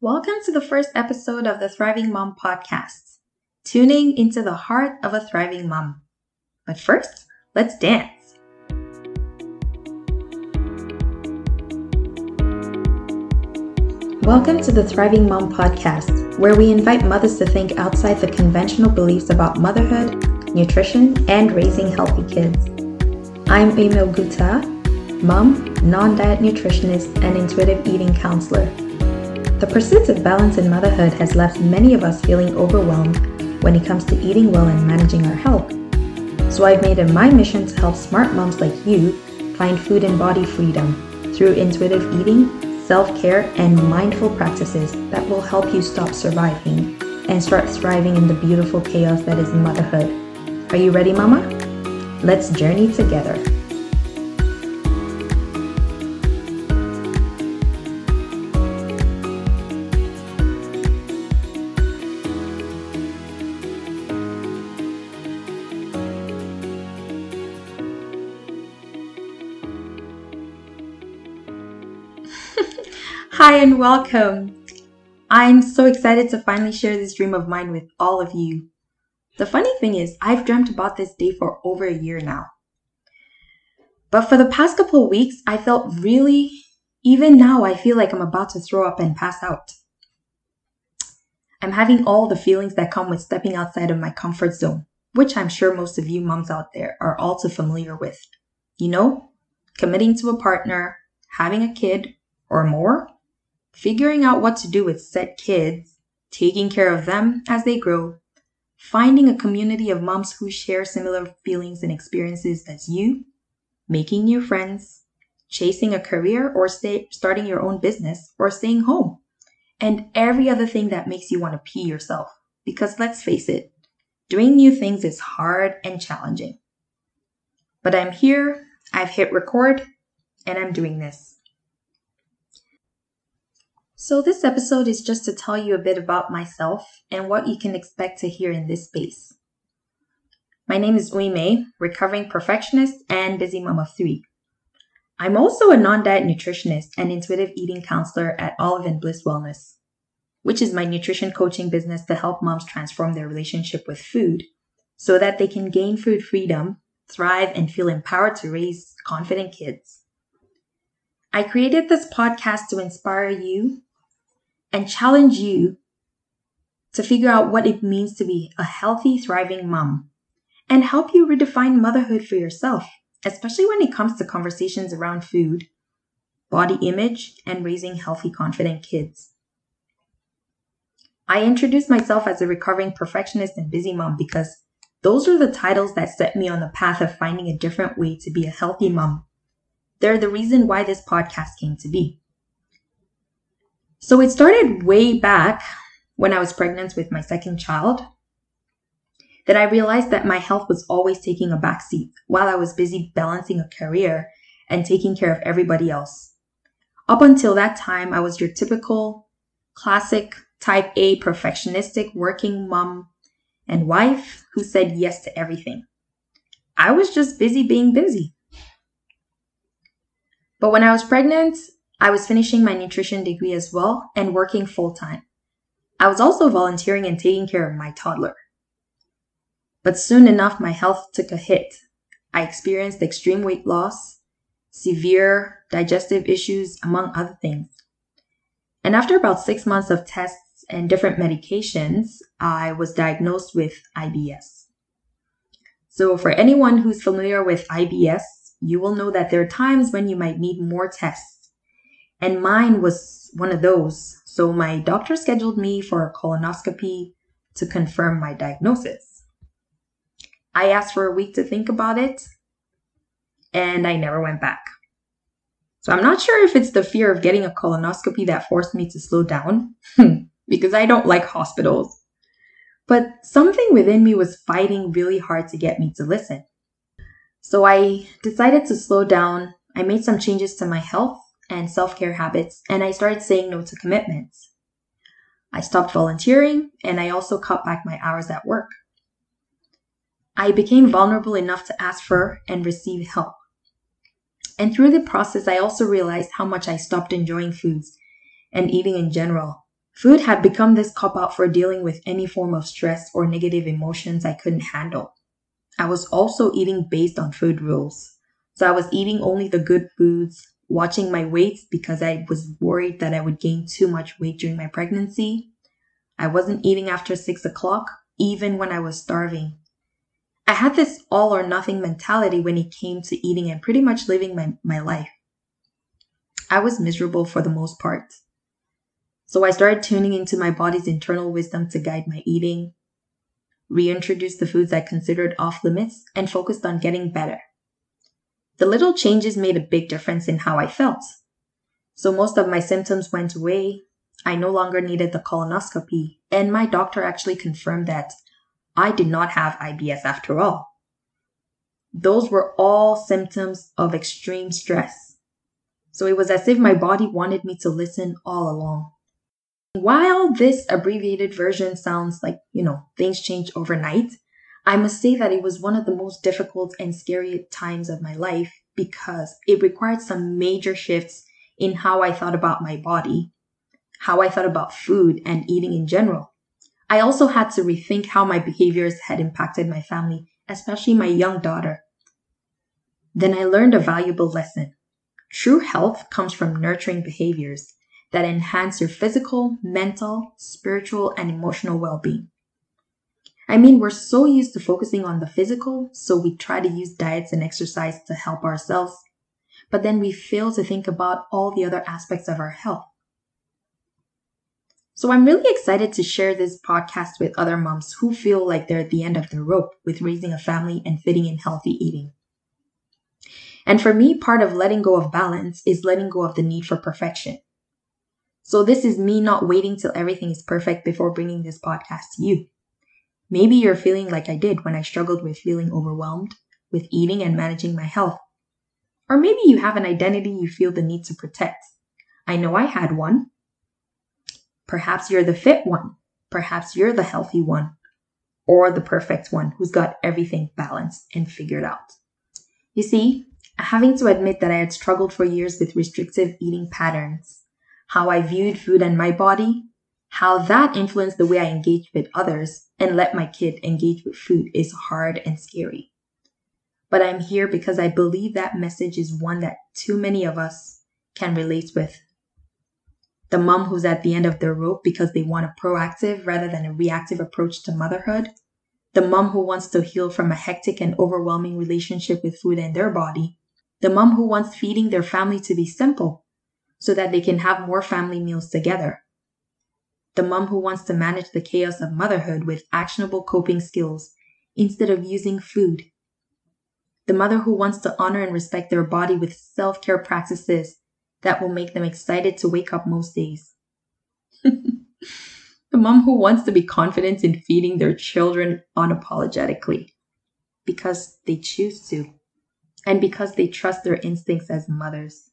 Welcome to the first episode of the Thriving Mom podcast, tuning into the heart of a thriving mom. But first, let's dance. Welcome to the Thriving Mom podcast, where we invite mothers to think outside the conventional beliefs about motherhood, nutrition, and raising healthy kids. I'm Emil Gutta, mom, non diet nutritionist, and intuitive eating counselor. The pursuit of balance in motherhood has left many of us feeling overwhelmed when it comes to eating well and managing our health. So I've made it my mission to help smart moms like you find food and body freedom through intuitive eating self care, and mindful practices that will help you stop surviving and start thriving in the beautiful chaos that is motherhood. Are you ready, Mama? Let's journey together. Hi and welcome. I'm so excited to finally share this dream of mine with all of you. The funny thing is, I've dreamt about this day for over a year now. But for the past couple of weeks, I felt really, even now, I feel like I'm about to throw up and pass out. I'm having all the feelings that come with stepping outside of my comfort zone, which I'm sure most of you moms out there are all too familiar with. You know, committing to a partner, having a kid or more, figuring out what to do with said kids, taking care of them as they grow, finding a community of moms who share similar feelings and experiences as you, making new friends, chasing a career or stay, starting your own business or staying home, and every other thing that makes you want to pee yourself. Because let's face it, doing new things is hard and challenging. But I'm here, I've hit record, and I'm doing this. So, this episode is just to tell you a bit about myself and what you can expect to hear in this space. My name is Uime, recovering perfectionist and busy mom of three. I'm also a non diet nutritionist and intuitive eating counselor at Olive and Bliss Wellness, which is my nutrition coaching business to help moms transform their relationship with food so that they can gain food freedom, thrive, and feel empowered to raise confident kids. I created this podcast to inspire you and challenge you to figure out what it means to be a healthy, thriving mom and help you redefine motherhood for yourself, especially when it comes to conversations around food, body image, and raising healthy, confident kids. I introduced myself as a recovering perfectionist and busy mom because those are the titles that set me on the path of finding a different way to be a healthy mom. They're the reason why this podcast came to be. So it started way back when I was pregnant with my second child that I realized that my health was always taking a backseat while I was busy balancing a career and taking care of everybody else. Up until that time, I was your typical classic type A perfectionistic working mom and wife who said yes to everything. I was just busy being busy. But when I was pregnant, I was finishing my nutrition degree as well and working full time. I was also volunteering and taking care of my toddler. But soon enough, my health took a hit. I experienced extreme weight loss, severe digestive issues, among other things. And after about six months of tests and different medications, I was diagnosed with IBS. So, for anyone who's familiar with IBS, you will know that there are times when you might need more tests and mine was one of those. So my doctor scheduled me for a colonoscopy to confirm my diagnosis. I asked for a week to think about it, and I never went back. So I'm not sure if it's the fear of getting a colonoscopy that forced me to slow down, because I don't like hospitals. But something within me was fighting really hard to get me to listen. So I decided to slow down. I made some changes to my health and self care habits, and I started saying no to commitments. I stopped volunteering, and I also cut back my hours at work. I became vulnerable enough to ask for and receive help. And through the process, I also realized how much I stopped enjoying foods and eating in general Food had become this cop out for dealing with any form of stress or negative emotions I couldn't handle. I was also eating based on food rules. So I was eating only the good foods, watching my weight because I was worried that I would gain too much weight during my pregnancy. I wasn't eating after six o'clock, even when I was starving. I had this all or nothing mentality when it came to eating and pretty much living my, my life. I was miserable for the most part. So I started tuning into my body's internal wisdom to guide my eating, reintroduced the foods I considered off limits, and focused on getting better. The little changes made a big difference in how I felt. So most of my symptoms went away. I no longer needed the colonoscopy, and my doctor actually confirmed that I did not have IBS after all. Those were all symptoms of extreme stress. So it was as if my body wanted me to listen all along. While this abbreviated version sounds like, you know, things change overnight, I must say that it was one of the most difficult and scary times of my life because it required some major shifts in how I thought about my body, how I thought about food and eating in general. I also had to rethink how my behaviors had impacted my family, especially my young daughter. Then I learned a valuable lesson. True health comes from nurturing behaviors that enhance your physical, mental, spiritual, and emotional well being. I mean, we're so used to focusing on the physical, so we try to use diets and exercise to help ourselves, but then we fail to think about all the other aspects of our health. So I'm really excited to share this podcast with other moms who feel like they're at the end of the rope with raising a family and fitting in healthy eating. And for me, part of letting go of balance is letting go of the need for perfection. So this is me not waiting till everything is perfect before bringing this podcast to you. Maybe you're feeling like I did when I struggled with feeling overwhelmed with eating and managing my health. Or maybe you have an identity you feel the need to protect. I know I had one. Perhaps you're the fit one. Perhaps you're the healthy one. Or the perfect one who's got everything balanced and figured out. You see, having to admit that I had struggled for years with restrictive eating patterns how I viewed food and my body, how that influenced the way I engaged with others and let my kid engage with food is hard and scary. But I'm here because I believe that message is one that too many of us can relate with. The mom who's at the end of their rope because they want a proactive rather than a reactive approach to motherhood. The mom who wants to heal from a hectic and overwhelming relationship with food and their body. The mom who wants feeding their family to be simple so that they can have more family meals together. The mom who wants to manage the chaos of motherhood with actionable coping skills instead of using food. The mother who wants to honor and respect their body with self care practices that will make them excited to wake up most days. the mom who wants to be confident in feeding their children unapologetically because they choose to and because they trust their instincts as mothers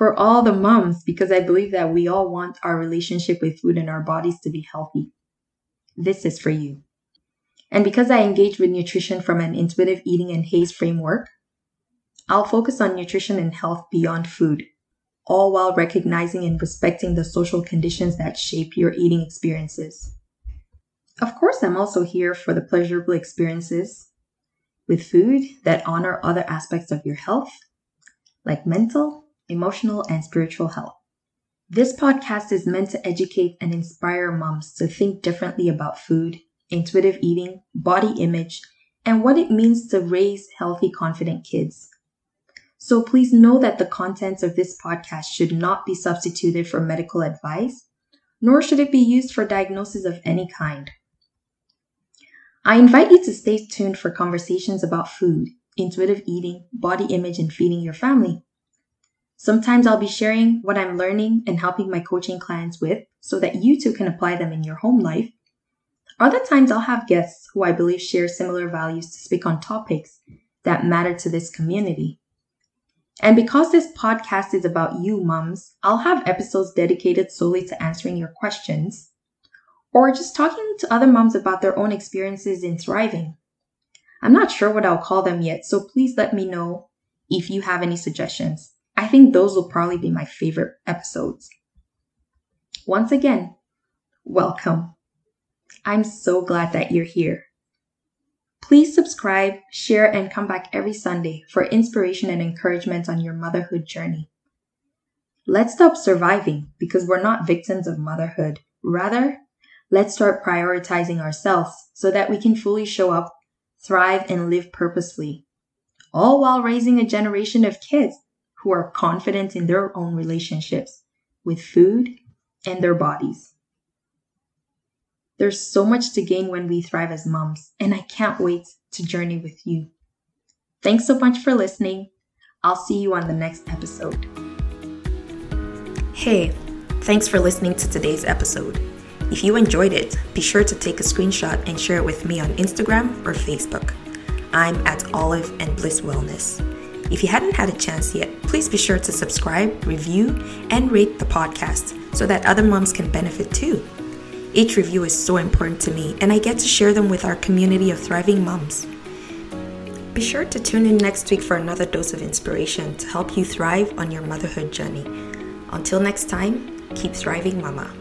for all the moms because I believe that we all want our relationship with food and our bodies to be healthy. This is for you. And because I engage with nutrition from an intuitive eating and HAES framework, I'll focus on nutrition and health beyond food, all while recognizing and respecting the social conditions that shape your eating experiences. Of course, I'm also here for the pleasurable experiences with food that honor other aspects of your health, like mental, emotional, and spiritual health. This podcast is meant to educate and inspire moms to think differently about food, intuitive eating, body image, and what it means to raise healthy, confident kids. So please know that the contents of this podcast should not be substituted for medical advice, nor should it be used for diagnosis of any kind. I invite you to stay tuned for conversations about food, intuitive eating, body image, and feeding your family. Sometimes I'll be sharing what I'm learning and helping my coaching clients with so that you too can apply them in your home life. Other times I'll have guests who I believe share similar values to speak on topics that matter to this community. And because this podcast is about you, mums, I'll have episodes dedicated solely to answering your questions or just talking to other moms about their own experiences in thriving. I'm not sure what I'll call them yet, so please let me know if you have any suggestions. I think those will probably be my favorite episodes. once again, welcome. I'm so glad that you're here. Please subscribe, share, and come back every Sunday for inspiration and encouragement on your motherhood journey. Let's stop surviving because we're not victims of motherhood. Rather, let's start prioritizing ourselves so that we can fully show up, thrive, and live purposely, all while raising a generation of kids who are confident in their own relationships with food and their bodies. There's so much to gain when we thrive as moms, and I can't wait to journey with you. Thanks so much for listening. I'll see you on the next episode. Hey, thanks for listening to today's episode. If you enjoyed it, be sure to take a screenshot and share it with me on Instagram or Facebook. I'm at Olive and Bliss Wellness. If you hadn't had a chance yet, please be sure to subscribe, review, and rate the podcast so that other moms can benefit too. Each review is so important to me, and I get to share them with our community of thriving moms. Be sure to tune in next week for another dose of inspiration to help you thrive on your motherhood journey. Until next time, keep thriving, Mama.